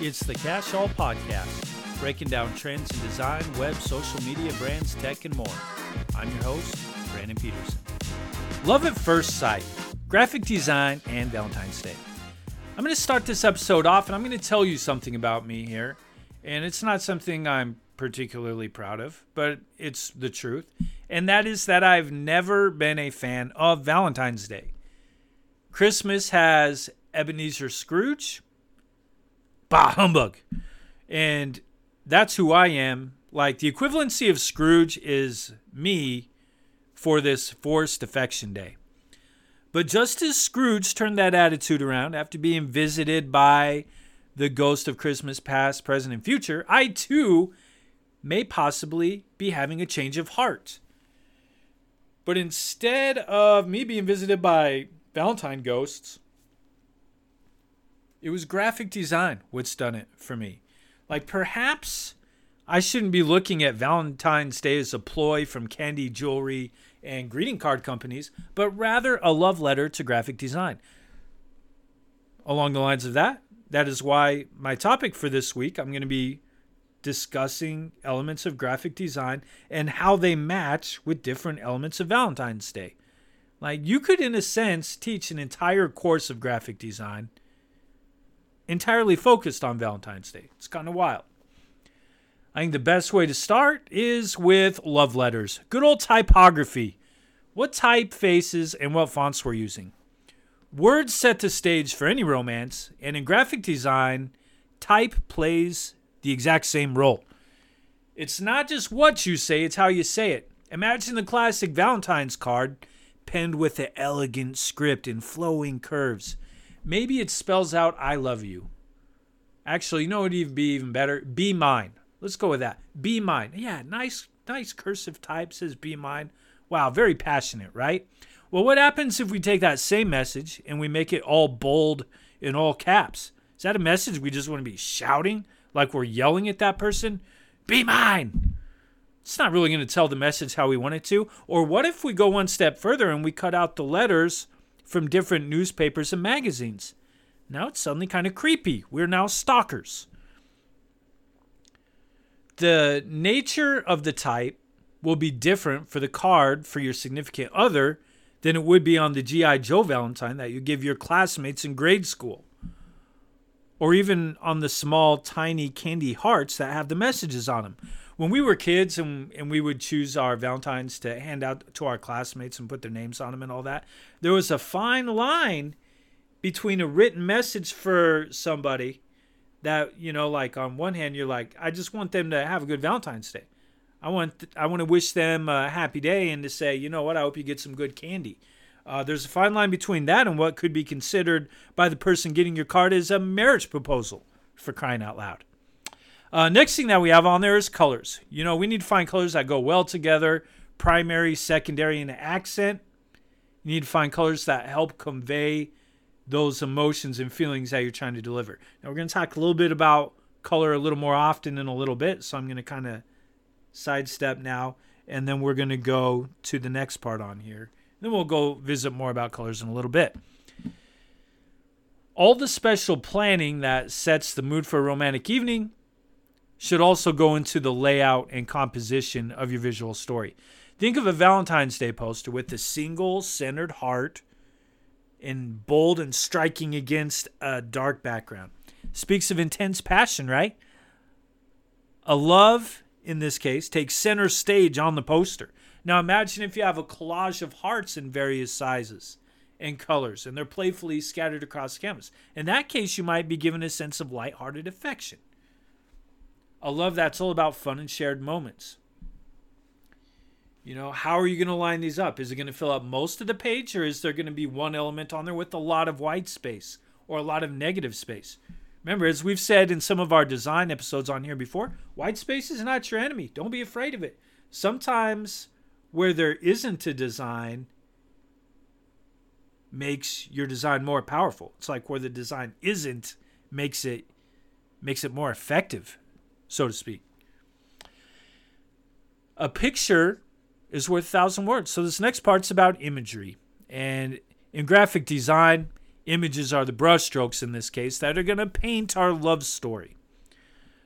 It's the Cash All Podcast, breaking down trends in design, web, social media, brands, tech, and more. I'm your host, Brandon Peterson. Love at first sight, graphic design, and Valentine's Day. I'm going to start this episode off and I'm going to tell you something about me here. And it's not something I'm particularly proud of, but it's the truth. And that is that I've never been a fan of Valentine's Day. Christmas has Ebenezer Scrooge, bah humbug. And that's who I am. Like the equivalency of Scrooge is me for this forced affection day. But just as Scrooge turned that attitude around after being visited by the ghost of Christmas past, present, and future, I too may possibly be having a change of heart. But instead of me being visited by Valentine ghosts, it was graphic design what's done it for me. Like perhaps I shouldn't be looking at Valentine's Day as a ploy from candy jewelry and greeting card companies, but rather a love letter to graphic design. Along the lines of that, that is why my topic for this week, I'm going to be discussing elements of graphic design and how they match with different elements of Valentine's Day. Like you could, in a sense, teach an entire course of graphic design entirely focused on Valentine's Day. It's kind of wild. I think the best way to start is with love letters. Good old typography. What typefaces and what fonts we're using. Words set the stage for any romance, and in graphic design, type plays the exact same role. It's not just what you say, it's how you say it. Imagine the classic Valentine's card penned with an elegant script and flowing curves. Maybe it spells out I love you. Actually, you know what would be even better? Be mine. Let's go with that. Be mine. Yeah, nice nice cursive type says be mine. Wow, very passionate, right? Well, what happens if we take that same message and we make it all bold in all caps? Is that a message we just want to be shouting like we're yelling at that person? Be mine. It's not really going to tell the message how we want it to. Or what if we go one step further and we cut out the letters from different newspapers and magazines? Now it's suddenly kind of creepy. We're now stalkers. The nature of the type will be different for the card for your significant other than it would be on the G.I. Joe Valentine that you give your classmates in grade school. Or even on the small, tiny candy hearts that have the messages on them. When we were kids and, and we would choose our Valentines to hand out to our classmates and put their names on them and all that, there was a fine line between a written message for somebody that you know like on one hand you're like i just want them to have a good valentine's day. I want th- i want to wish them a happy day and to say you know what? I hope you get some good candy uh, there's a fine line between that and what could be considered by the person getting your card as a marriage proposal for crying out loud uh, next thing that we have on there is colors you know we need to find colors that go well together primary secondary and accent you need to find colors that help convey those emotions and feelings that you're trying to deliver. Now, we're going to talk a little bit about color a little more often in a little bit. So I'm going to kind of sidestep now, and then we're going to go to the next part on here. Then we'll go visit more about colors in a little bit. All the special planning that sets the mood for a romantic evening should also go into the layout and composition of your visual story. Think of a Valentine's Day poster with a single centered heart in bold and striking against a dark background. Speaks of intense passion, right? A love, in this case, takes center stage on the poster. Now imagine if you have a collage of hearts in various sizes and colors, and they're playfully scattered across the canvas. In that case, you might be given a sense of light-hearted affection. A love that's all about fun and shared moments. You know, how are you going to line these up? Is it going to fill up most of the page or is there going to be one element on there with a lot of white space or a lot of negative space? Remember, as we've said in some of our design episodes on here before, white space is not your enemy. Don't be afraid of it. Sometimes where there isn't a design makes your design more powerful. It's like where the design isn't makes it makes it more effective, so to speak. A picture is worth a thousand words. So this next part's about imagery. And in graphic design, Images are the brushstrokes in this case that are going to paint our love story.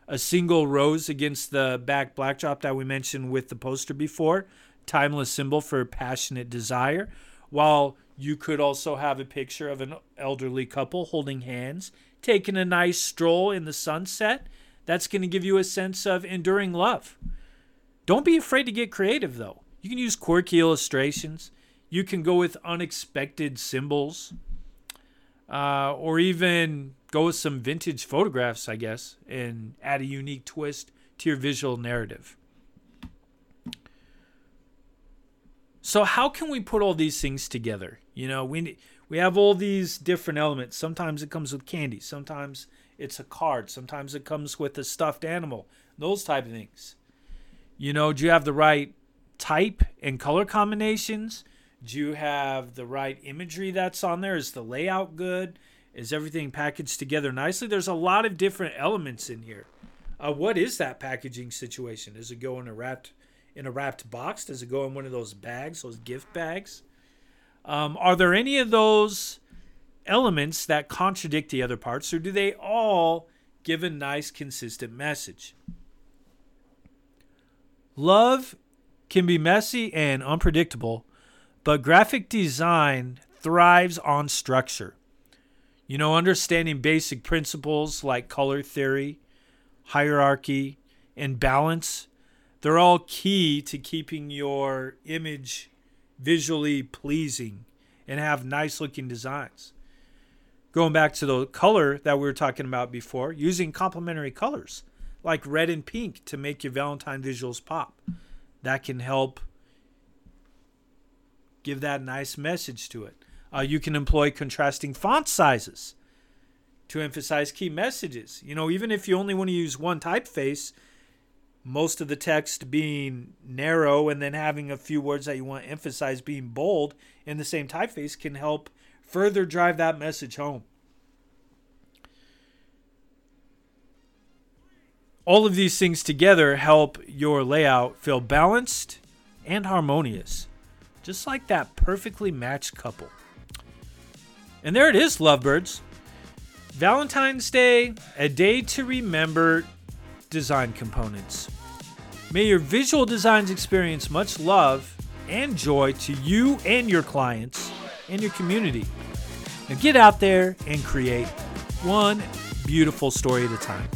A single rose against the back backdrop that we mentioned with the poster before, timeless symbol for passionate desire, while you could also have a picture of an elderly couple holding hands, taking a nice stroll in the sunset. That's going to give you a sense of enduring love. Don't be afraid to get creative, though. You can use quirky illustrations. You can go with unexpected symbols uh, or even go with some vintage photographs, I guess, and add a unique twist to your visual narrative. So how can we put all these things together? You know, we we have all these different elements. Sometimes it comes with candy, sometimes it's a card, sometimes it comes with a stuffed animal. Those type of things. You know, do you have the right type and color combinations? Do you have the right imagery that's on there? Is the layout good? Is everything packaged together nicely? There's a lot of different elements in here. Uh, what is that packaging situation? Does it go in a wrapped in a wrapped box? Does it go in one of those bags, those gift bags? Um, are there any of those elements that contradict the other parts, or do they all give a nice, consistent message? Love can be messy and unpredictable, but graphic design thrives on structure. You know, understanding basic principles like color theory, hierarchy, and balance, they're all key to keeping your image visually pleasing and have nice looking designs. Going back to the color that we were talking about before, using complementary colors like red and pink to make your Valentine visuals pop. That can help give that nice message to it. Uh, you can employ contrasting font sizes to emphasize key messages. You know, even if you only want to use one typeface, most of the text being narrow and then having a few words that you want to emphasize being bold in the same typeface can help further drive that message home. All of these things together help your layout feel balanced and harmonious just like that perfectly matched couple. And there it is, lovebirds. Valentine's Day, a day to remember design components. May your visual designs experience much love and joy to you and your clients and your community. Now get out there and create one beautiful story at a time.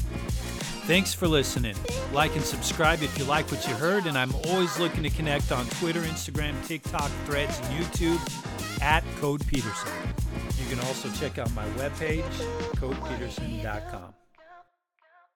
Thanks for listening. Like and subscribe if you like what you heard, and I'm always looking to connect on Twitter, Instagram, TikTok, Threads, and YouTube at Code Peterson. You can also check out my webpage, codepeterson.com.